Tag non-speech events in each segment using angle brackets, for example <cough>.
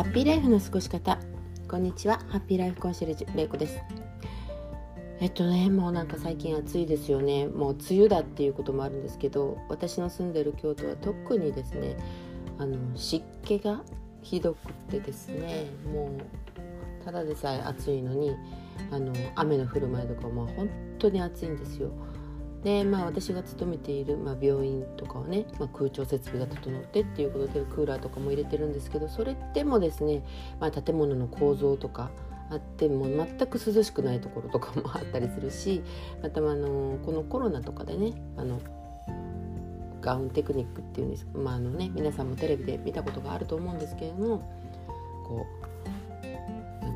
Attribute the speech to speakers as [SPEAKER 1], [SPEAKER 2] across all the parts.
[SPEAKER 1] ハッピーライフの過ごし方。こんにちは。ハッピーライフコンシェルジュれいこです。えっとねもうなんか最近暑いですよね。もう梅雨だっていうこともあるんですけど私の住んでる京都は特にですねあの湿気がひどくてですねもうただでさえ暑いのにあの雨の降る前とかも本当に暑いんですよ。でまあ私が勤めている、まあ、病院とかはね、まあ、空調設備が整ってっていうことでクーラーとかも入れてるんですけどそれでもですね、まあ、建物の構造とかあっても全く涼しくないところとかもあったりするしまたあのこのコロナとかでねあのガウンテクニックっていうんです、まああのね、皆さんもテレビで見たことがあると思うんですけれどもこ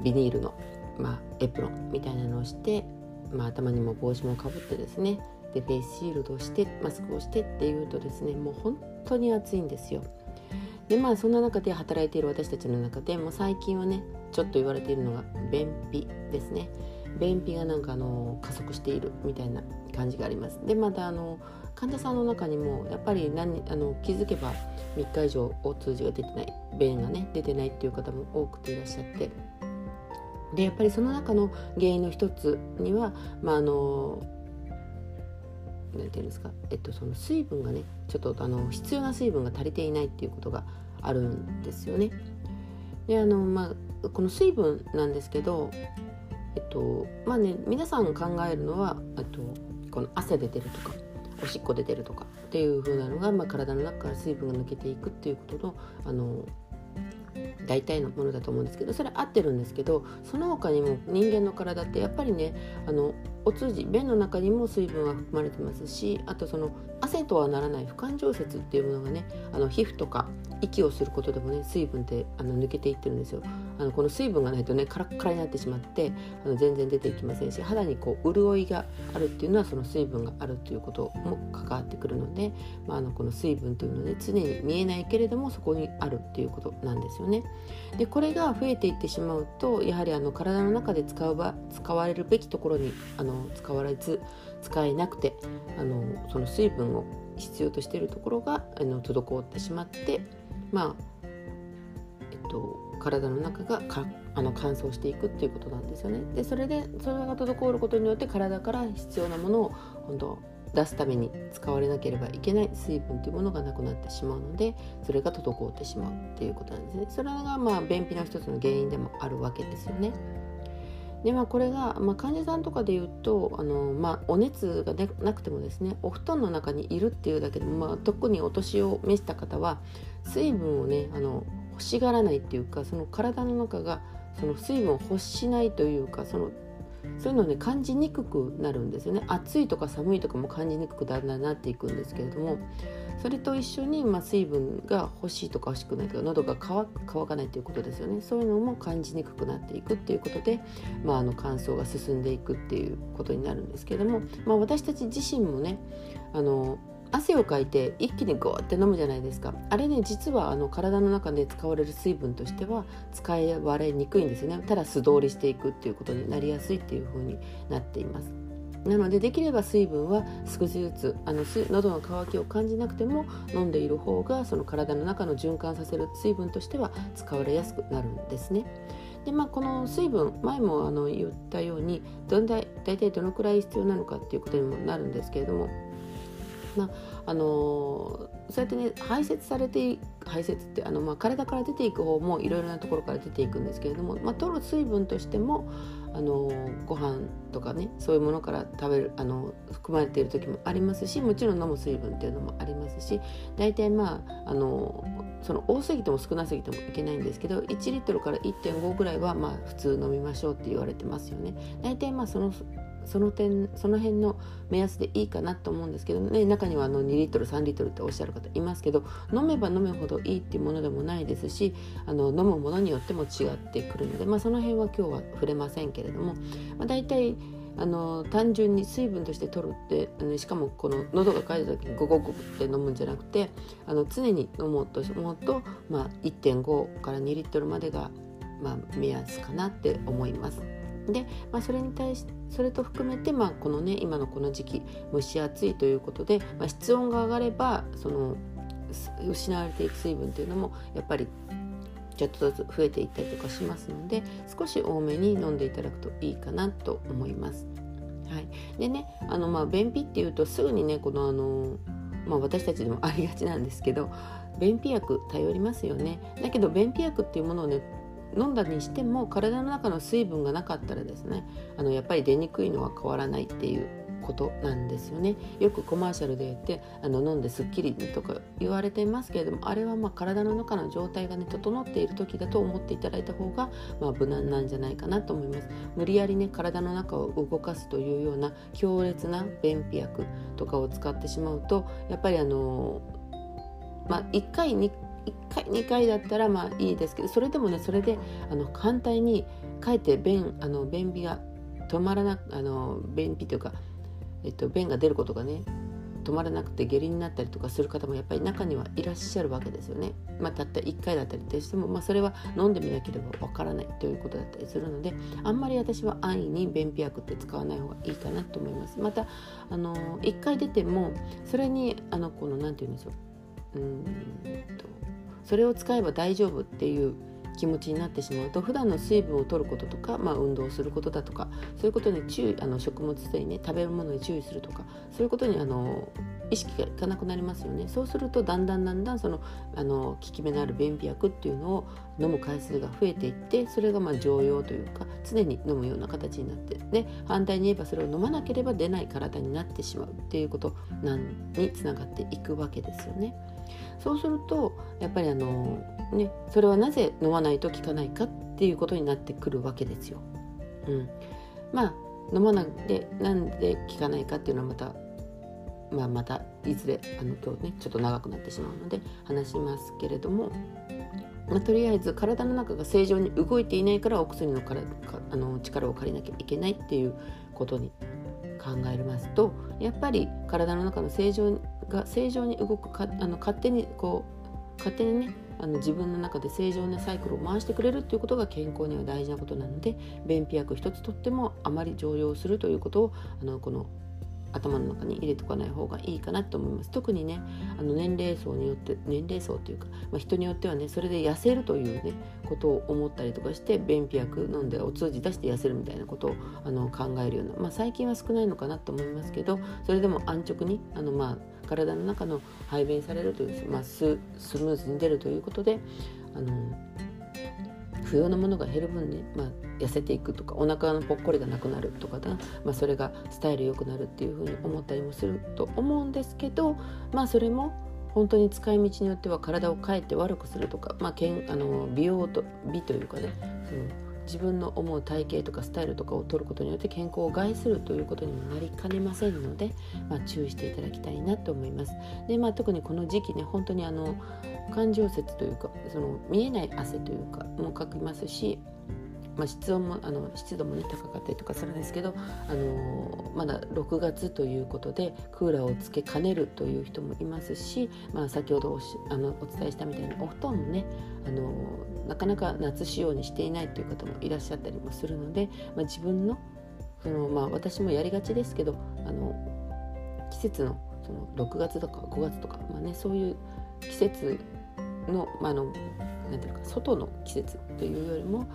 [SPEAKER 1] うビニールの、まあ、エプロンみたいなのをして、まあ、頭にも帽子もかぶってですねでフェイスシールドをしてマスクをしてっていうとですねもう本当に暑いんですよ。でまあそんな中で働いている私たちの中でも最近はねちょっと言われているのが便秘ですね。便秘がなんかあの加速しているみたいな感じがあります。でまたあの患者さんの中にもやっぱり何あの気づけば3日以上お通じが出てない便がね出てないっていう方も多くていらっしゃってでやっぱりその中の原因の一つには、まあ、あのなんていうんですか、えっと、その水分がねちょっとあの必要な水分が足りていないっていうことがあるんですよね。であのまあこの水分なんですけどえっとまあね皆さん考えるのはとこの汗で出るとかおしっこで出るとかっていう風なのが、まあ、体の中から水分が抜けていくっていうことのあの大体のものだと思うんですけどそれ合ってるんですけどその他にも人間の体ってやっぱりねあのお通じ便の中にも水分は含まれてますしあとその汗とはならない不感蒸泄っていうものがねあの皮膚とか息をすることでもね水分ってあの抜けていってるんですよあのこの水分がないとねカラッカラになってしまってあの全然出ていきませんし肌にこう潤いがあるっていうのはその水分があるということも関わってくるので、まあ、あのこの水分というのはね常に見えないけれどもそこにあるっていうことなんですよね。でこれが増えていってしまうとやはりあの体の中で使う場使われるべきところにあの使われず使えなくてあのその水分を必要としているところがあの滞ってしまってまあえっと体の中がかあの乾燥していくっていうことなんですよね。でそれでそれが滞ることによって体から必要なものを本当出すために使われなければいけない水分というものがなくなってしまうのでそれが滞ってしまうっていうことなんですね。それがまあ便秘の一つの原因でもあるわけですよね。でまあ、これが、まあ、患者さんとかで言うとあの、まあ、お熱がなくてもですねお布団の中にいるっていうだけでも、まあ、特にお年を召した方は水分をねあの欲しがらないっていうかその体の中がその水分を欲しないというかそのそういうのをね感じにくくなるんですよね。暑いとか寒いとかも感じにくくだんだんなっていくんですけれどもそれと一緒に、まあ、水分が欲しいとか欲しくないとか喉が乾乾かないということですよね。そういうのも感じにくくなっていくっていうことで、まあ、あの乾燥が進んでいくっていうことになるんですけれども、まあ、私たち自身もねあの汗をかいて一気にゴーって飲むじゃないですか。あれね実はあの体の中で使われる水分としては使い割れにくいんですよね。ただ素通りしていくっていうことになりやすいっていう風になっています。なのでできれば水分は少しずつあの喉の渇きを感じなくても飲んでいる方がその体の中の循環させる水分としては使われやすくなるんですね。でまあ、この水分前もあの言ったようにどんだ大体どのくらい必要なのかっていうことにもなるんですけれどもまああのそうやってね排泄されて排泄ってあの、まあ、体から出ていく方もいろいろなところから出ていくんですけれども、まあ、取る水分としてもあのご飯とかねそういうものから食べるあの含まれている時もありますしもちろん飲む水分っていうのもありますし大体まああのその多すぎても少なすぎてもいけないんですけど1リットルから1.5ぐらいはまあ普通飲みましょうって言われてますよね。大体まあそのその点その辺の目安でいいかなと思うんですけどね中にはあの2リットル3リットルっておっしゃる方いますけど飲めば飲むほどいいっていうものでもないですしあの飲むものによっても違ってくるので、まあ、その辺は今日は触れませんけれども、まあ、大体あの単純に水分として取るってあのしかもこの喉が渇いた時にゴゴゴって飲むんじゃなくてあの常に飲もうと思うと、まあ、1.5から2リットルまでが、まあ、目安かなって思います。で、まあ、それに対してそれと含めて、まあ、このね今のこの時期蒸し暑いということで、まあ、室温が上がればその失われていく水分というのもやっぱりちょっとずつ増えていったりとかしますので少し多めに飲んでいただくといいかなと思います。はい、でねあのまあ便秘っていうとすぐにねこのあのまあ、私たちでもありがちなんですけど便秘薬頼りますよねだけど便秘薬っていうものをね飲んだにしても体の中の水分がなかったらですねあのやっぱり出にくいのは変わらないっていうことなんですよね。よくコマーシャルで言ってあの飲んですっきりとか言われていますけれどもあれはまあ体の中の状態がね整っている時だと思っていただいた方がまあ無難なんじゃないかなと思います。無理やりね体の中を動かすというような強烈な便秘薬とかを使ってしまうとやっぱりあのまあ1回1回2回だったらまあいいですけどそれでもねそれであの反対にかえって便あの便秘が止まらなあの便秘というかえっと、便が出ることがね止まらなくて下痢になったりとかする方もやっぱり中にはいらっしゃるわけですよね。まあ、たった1回だったりとしても、まあ、それは飲んでみなければわからないということだったりするのであんまり私は安易に便秘薬って使わない方がいいかなと思います。またあの1回出てもそれにあのこの何て言うんでしょううんとそれを使えば大丈夫っていう気持ちになってしまうと普段の水分を取ることとか、まあ、運動することだとかそういうことに注意あの食物繊維ね食べ物に注意するとかそういうことにあの意識がいかなくなりますよねそうするとだんだんだんだんそのあの効き目のある便秘薬っていうのを飲む回数が増えていってそれがまあ常用というか常に飲むような形になってで反対に言えばそれを飲まなければ出ない体になってしまうっていうことなんにつながっていくわけですよね。そうするとやっぱりあのねそれはなぜ飲まないと効かないかっていうことになってくるわけですよ。うん、まあ飲まないでなんで効かないかっていうのはまたまあ、またいずれあの今日ねちょっと長くなってしまうので話しますけれども、まあ、とりあえず体の中が正常に動いていないからお薬のからあの力を借りなきゃいけないっていうことに考えますとやっぱり体の中の正常が正常に動くかあの勝手にこう勝手にねあの自分の中で正常なサイクルを回してくれるっていうことが健康には大事なことなので便秘薬一つとってもあまり常用するということをあのこの頭の中に入れておかない方がいいかなと思います。特にねあの年齢層によって年齢層というか、まあ、人によってはねそれで痩せるというねことを思ったりとかして便秘薬飲んでお通じ出して痩せるみたいなことをあの考えるような、まあ、最近は少ないのかなと思いますけどそれでも安直にあのまあ体の中の排便されるという、まあ、ススムーズに出るということであの不要なものが減る分に、まあ、痩せていくとかお腹のぽっこりがなくなるとかだ、まあ、それがスタイル良くなるっていうふうに思ったりもすると思うんですけどまあそれも本当に使い道によっては体をかえて悪くするとか、まあ、けんあの美容と美というかねうん自分の思う体型とかスタイルとかを取ることによって健康を害するということにもなりかねませんので、まあ、注意していただきたいなと思います。でまあ、特にこの時期ね本当にあの感情節というかその見えない汗というかも書きますしまあ、室温もあの湿度もね高かったりとかするんですけど、あの、まだ6月ということでクーラーをつけかねるという人もいますし、まあ、先ほどおあのお伝えしたみたいにお布団もね、あの、なかなか夏仕様にしていないという方もいらっしゃったりもするので、まあ、自分のその、まあ、私もやりがちですけどあの季節のその6月とか5月とか、まあね、そういう季節の,、まあ、あのなんていうか外の季節というよりも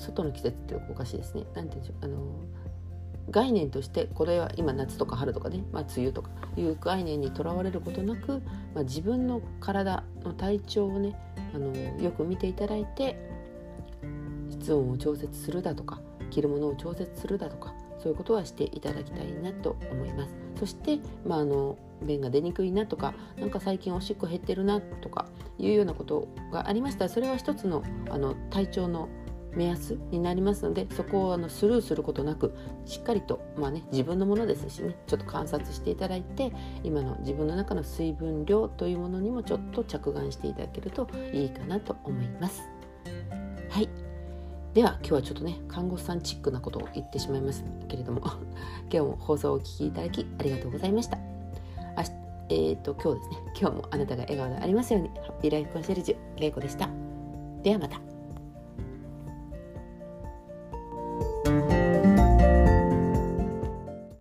[SPEAKER 1] 外の季節っておかしいですね。何て言うんでしょう。あの概念としてこれは今夏とか春とかね、まあ、梅雨とかいう概念にとらわれることなく、まあ、自分の体の体調をねあのよく見ていただいて室温を調節するだとか着るものを調節するだとかそういうことはしていただきたいなと思います。そして、まあ、あの便が出にくいなとか何か最近おしっこ減ってるなとかいうようなことがありましたらそれは一つのあの体調の目安になりますのでそこをあのスルーすることなくしっかりと、まあね、自分のものですしねちょっと観察していただいて今の自分の中の水分量というものにもちょっと着眼していただけるといいかなと思います。はいでは今日はちょっとね看護師さんチックなことを言ってしまいますけれども <laughs> 今日も放送をお聴きいただきありがとうございました。えーと、と今日ですね今日もあなたが笑顔でありますようにハッピーライフコンシェルジュれいこでした。ではまた。